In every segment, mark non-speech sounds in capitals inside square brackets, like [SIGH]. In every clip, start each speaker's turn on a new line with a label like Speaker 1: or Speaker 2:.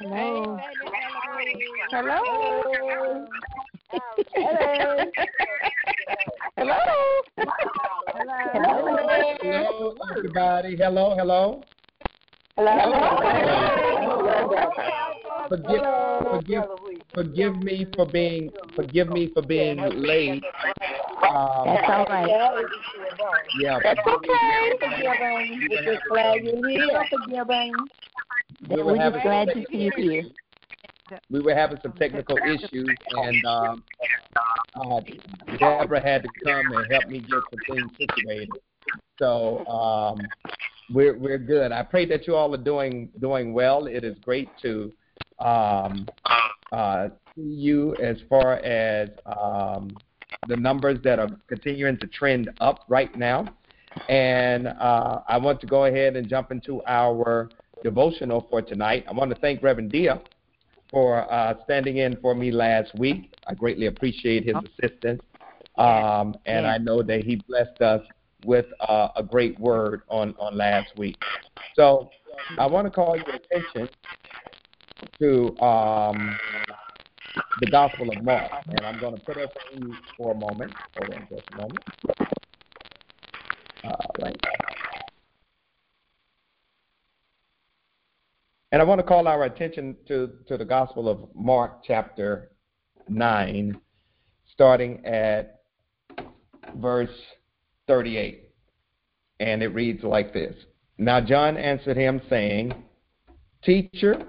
Speaker 1: Hello.
Speaker 2: Hello.
Speaker 1: Hello.
Speaker 2: Hello.
Speaker 3: Hello, Hello. everybody. Hello, hello. Hello. Forgive, forgive, forgive me for being, forgive me for being late. Um,
Speaker 1: That's all right.
Speaker 3: yeah,
Speaker 2: That's okay. Forgiven. We're just glad you're here. Forgiven.
Speaker 3: We were
Speaker 1: just
Speaker 3: having
Speaker 1: glad
Speaker 3: some
Speaker 1: to see you here.
Speaker 3: we were having some technical issues, and um, uh, Deborah had to come and help me get some things situated. So um, we're we're good. I pray that you all are doing doing well. It is great to um, uh, see you as far as um, the numbers that are continuing to trend up right now. And uh, I want to go ahead and jump into our devotional for tonight. I want to thank Reverend Dia for uh, standing in for me last week. I greatly appreciate his assistance. Um, and I know that he blessed us with uh, a great word on, on last week. So I want to call your attention to um, the Gospel of Mark. And I'm going to put us on mute for a moment. Hold on just a moment. All right. And I want to call our attention to, to the Gospel of Mark, chapter 9, starting at verse 38. And it reads like this Now John answered him, saying, Teacher,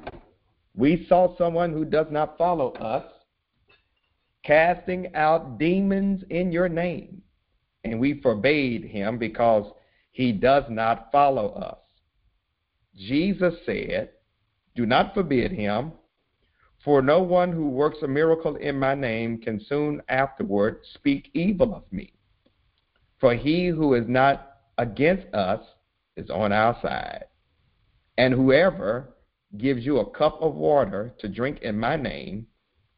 Speaker 3: we saw someone who does not follow us casting out demons in your name, and we forbade him because he does not follow us. Jesus said, Do not forbid him, for no one who works a miracle in my name can soon afterward speak evil of me. For he who is not against us is on our side. And whoever gives you a cup of water to drink in my name,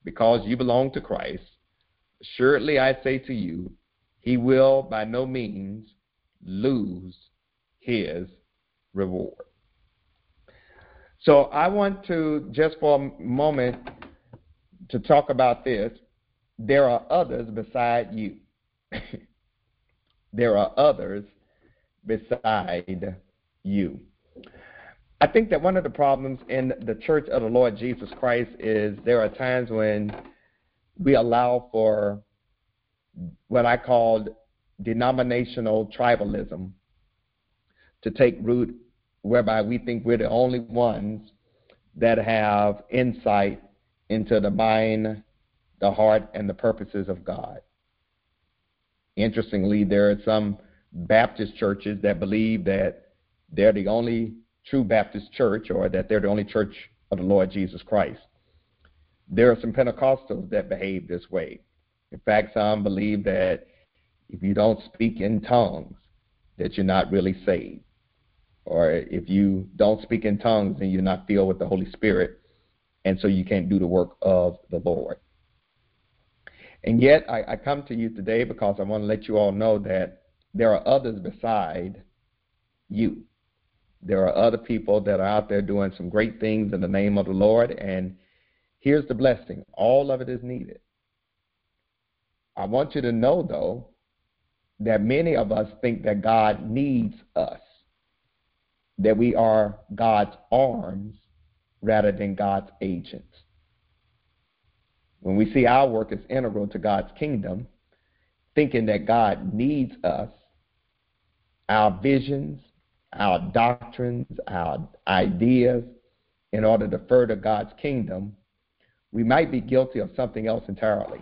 Speaker 3: because you belong to Christ, assuredly I say to you, he will by no means lose his reward. So I want to, just for a moment, to talk about this. There are others beside you. [LAUGHS] there are others beside you. I think that one of the problems in the church of the Lord Jesus Christ is there are times when we allow for what I called denominational tribalism to take root, whereby we think we're the only ones that have insight into the mind, the heart, and the purposes of God. Interestingly, there are some Baptist churches that believe that they're the only true Baptist church or that they're the only church of the Lord Jesus Christ. There are some Pentecostals that behave this way. In fact, some believe that if you don't speak in tongues, that you're not really saved. Or if you don't speak in tongues, then you're not filled with the Holy Spirit, and so you can't do the work of the Lord. And yet, I, I come to you today because I want to let you all know that there are others beside you. There are other people that are out there doing some great things in the name of the Lord, and here's the blessing all of it is needed. I want you to know, though, that many of us think that God needs us, that we are God's arms rather than God's agents. When we see our work as integral to God's kingdom, thinking that God needs us, our visions, our doctrines, our ideas, in order to further God's kingdom, we might be guilty of something else entirely.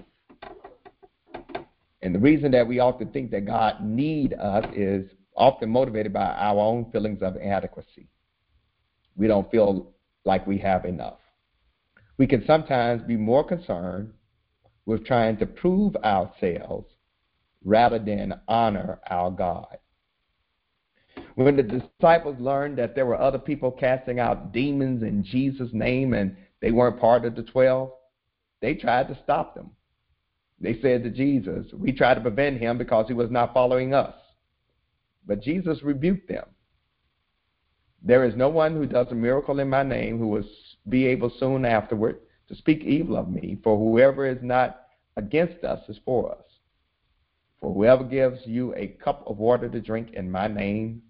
Speaker 3: And the reason that we often think that God need us is often motivated by our own feelings of inadequacy. We don't feel like we have enough. We can sometimes be more concerned with trying to prove ourselves rather than honor our God. When the disciples learned that there were other people casting out demons in Jesus' name and they weren't part of the 12, they tried to stop them. They said to Jesus, We tried to prevent him because he was not following us. But Jesus rebuked them. There is no one who does a miracle in my name who will be able soon afterward to speak evil of me, for whoever is not against us is for us. For whoever gives you a cup of water to drink in my name,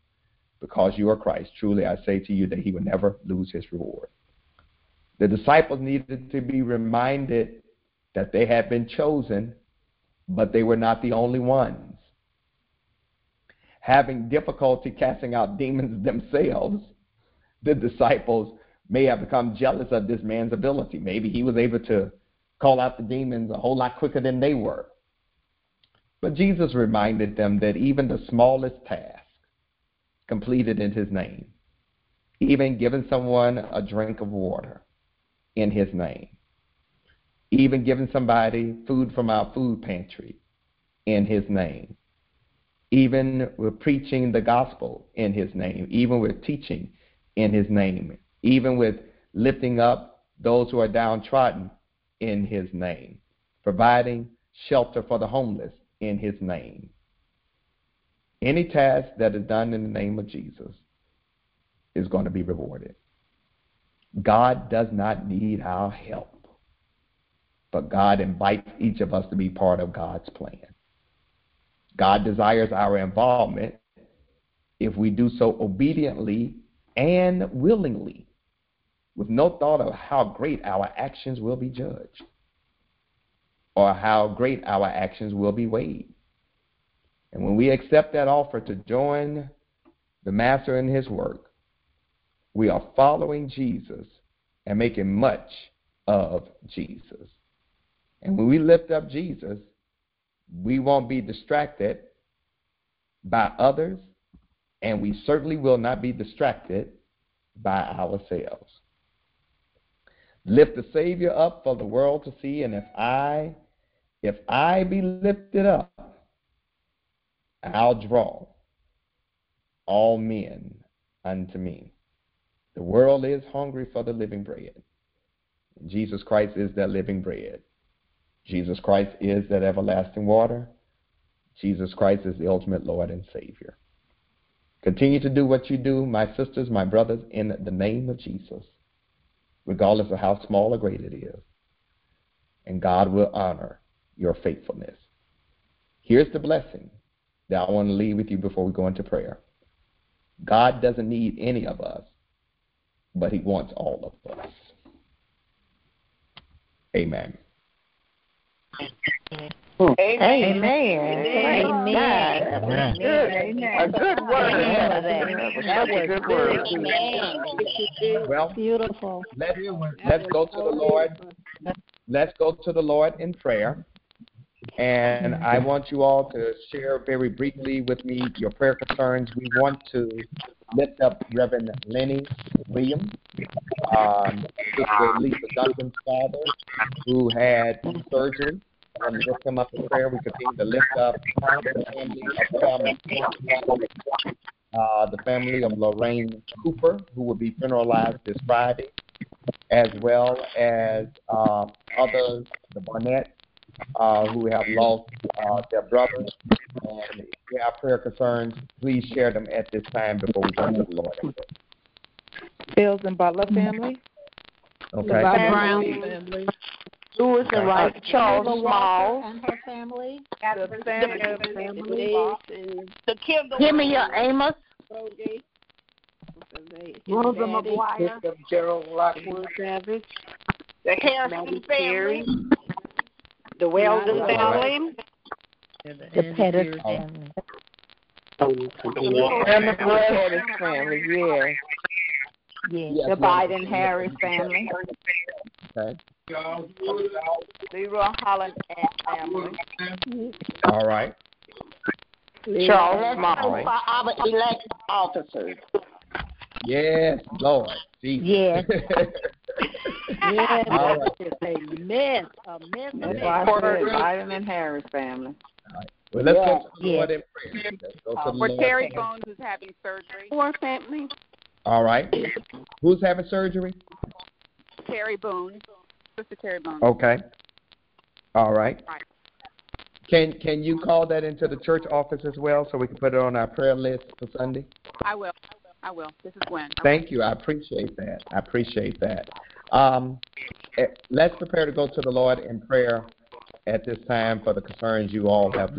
Speaker 3: because you are Christ, truly I say to you that he will never lose his reward. The disciples needed to be reminded that they had been chosen, but they were not the only ones. Having difficulty casting out demons [LAUGHS] themselves, the disciples may have become jealous of this man's ability. Maybe he was able to call out the demons a whole lot quicker than they were. But Jesus reminded them that even the smallest task completed in his name, even giving someone a drink of water in his name, even giving somebody food from our food pantry in his name, even with preaching the gospel in his name, even with teaching in his name, even with lifting up those who are downtrodden in his name, providing shelter for the homeless in his name. Any task that is done in the name of Jesus is going to be rewarded. God does not need our help, but God invites each of us to be part of God's plan. God desires our involvement if we do so obediently and willingly, with no thought of how great our actions will be judged or how great our actions will be weighed. And when we accept that offer to join the Master in his work, we are following Jesus and making much of Jesus. And when we lift up Jesus, we won't be distracted by others, and we certainly will not be distracted by ourselves. Lift the Savior up for the world to see, and if I if I be lifted up, I'll draw all men unto me. The world is hungry for the living bread. Jesus Christ is that living bread. Jesus Christ is that everlasting water. Jesus Christ is the ultimate Lord and Savior. Continue to do what you do, my sisters, my brothers, in the name of Jesus, regardless of how small or great it is. And God will honor your faithfulness. Here's the blessing that I want to leave with you before we go into prayer. God doesn't need any of us, but He wants all of us. Amen.
Speaker 2: Amen.
Speaker 1: Amen.
Speaker 2: Amen.
Speaker 1: Amen.
Speaker 2: Good. A good word. That was
Speaker 1: good
Speaker 2: good.
Speaker 3: Well,
Speaker 1: Beautiful.
Speaker 3: let's, let's go to the Lord. Let's go to the Lord in prayer. And I want you all to share very briefly with me your prayer concerns. We want to lift up Reverend Lenny Williams, um, Sister Lisa Duncan's father, who had surgery. I want to lift him up in prayer. We continue to lift up the family of uh, the family of Lorraine Cooper, who will be funeralized this Friday, as well as uh, others, the Barnett uh, who have lost uh, their brother. And if you have prayer concerns, please share them at this time before we go to the Lord.
Speaker 2: Fields and Butler family.
Speaker 3: Okay.
Speaker 2: The Brown family. Lewis and Wright, Charles Small.
Speaker 1: and her family.
Speaker 2: The family of family.
Speaker 1: and
Speaker 2: The Kendall.
Speaker 1: Kimmy Amos.
Speaker 2: Brody.
Speaker 1: Rosa McGuire.
Speaker 2: Gerald Lockwood.
Speaker 1: Savage.
Speaker 2: The Harrison
Speaker 1: Maggie
Speaker 2: family.
Speaker 1: Perry.
Speaker 2: The Weldon
Speaker 3: All right.
Speaker 2: family.
Speaker 1: The Pettis family.
Speaker 2: And the Pettis family, yeah.
Speaker 1: Yes.
Speaker 3: Yes,
Speaker 2: The
Speaker 3: ma'am.
Speaker 2: Biden Harris family.
Speaker 3: Okay.
Speaker 2: Leroy Holland and family.
Speaker 3: All right.
Speaker 2: Charles Small.
Speaker 3: All right.
Speaker 2: our elected officers.
Speaker 3: Yes, Lord. Jesus.
Speaker 1: Yes.
Speaker 2: Yes. [LAUGHS]
Speaker 3: All right.
Speaker 1: It's a mess. A mess.
Speaker 3: That's
Speaker 1: mess.
Speaker 3: why
Speaker 2: Porter, Biden and Harris family. All right.
Speaker 3: Well, let's go to the
Speaker 1: Yes.
Speaker 3: Lord in prayer. Let's go to the
Speaker 2: For
Speaker 3: Lord.
Speaker 2: Terry Bones is having surgery. Poor family.
Speaker 3: All right. Who's having surgery?
Speaker 2: Terry Boone. Sister Terry Boone.
Speaker 3: Okay. All right.
Speaker 2: Right.
Speaker 3: Can can you call that into the church office as well so we can put it on our prayer list for Sunday?
Speaker 2: I will.
Speaker 4: I will. This is Gwen.
Speaker 3: Thank you. I appreciate that. I appreciate that. Um, eh, let's prepare to go to the Lord in prayer at this time for the concerns you all have.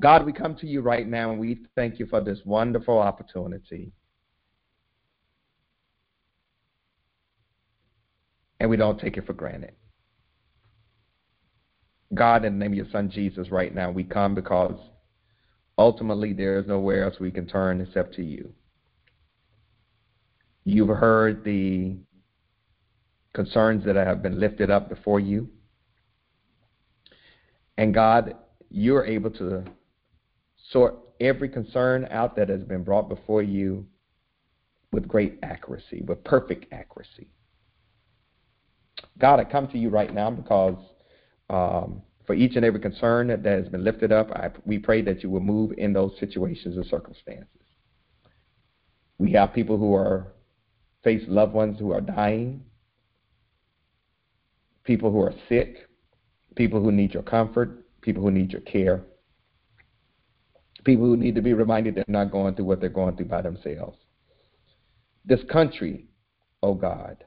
Speaker 3: God, we come to you right now and we thank you for this wonderful opportunity. And we don't take it for granted. God, in the name of your Son Jesus, right now, we come because ultimately there is nowhere else we can turn except to you. You've heard the concerns that have been lifted up before you. And God, you're able to sort every concern out that has been brought before you with great accuracy, with perfect accuracy. God, I come to you right now because um, for each and every concern that, that has been lifted up, I, we pray that you will move in those situations and circumstances. We have people who are face loved ones who are dying, people who are sick, people who need your comfort, people who need your care, people who need to be reminded they're not going through what they're going through by themselves. This country, oh God,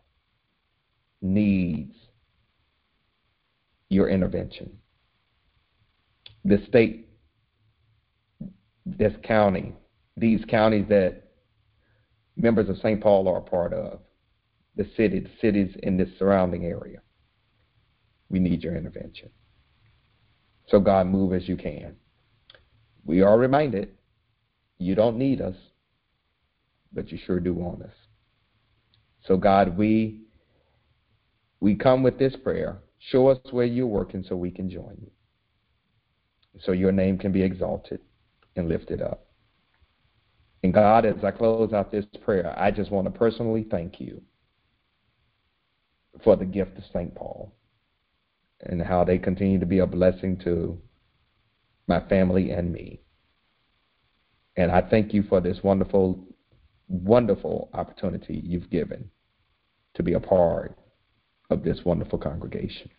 Speaker 3: needs your intervention. The state, this county, these counties that members of St. Paul are a part of, the city, the cities in this surrounding area. We need your intervention. So, God, move as you can. We are reminded you don't need us, but you sure do want us. So, God, we we come with this prayer. Show us where you're working so we can join you. So your name can be exalted and lifted up. And God, as I close out this prayer, I just want to personally thank you for the gift of St. Paul and how they continue to be a blessing to my family and me. And I thank you for this wonderful, wonderful opportunity you've given to be a part of this wonderful congregation.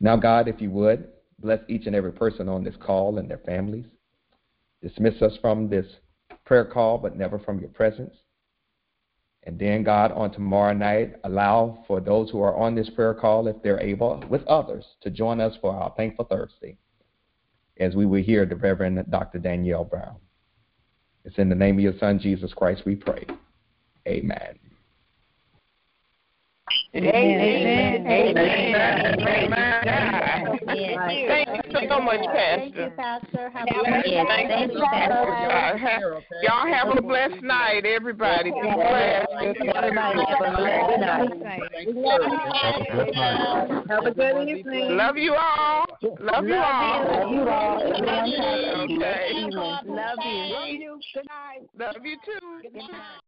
Speaker 3: Now, God, if you would, bless each and every person on this call and their families. Dismiss us from this prayer call, but never from your presence. And then, God, on tomorrow night, allow for those who are on this prayer call, if they're able, with others, to join us for our Thankful Thursday as we will hear the Reverend Dr. Danielle Brown. It's in the name of your Son, Jesus Christ, we pray. Amen.
Speaker 2: Amen. Amen. Amen. Thank you so much, Pastor.
Speaker 1: Thank you, Pastor. Have
Speaker 2: a
Speaker 1: blessed
Speaker 2: day. Thank you, Pastor. Y'all have a blessed night, everybody. Be blessed.
Speaker 1: Everybody have a blessed night.
Speaker 2: Have a good evening. Love you all. Love you all.
Speaker 1: Love you all.
Speaker 2: Okay.
Speaker 1: Love you.
Speaker 2: Love you too. Good night.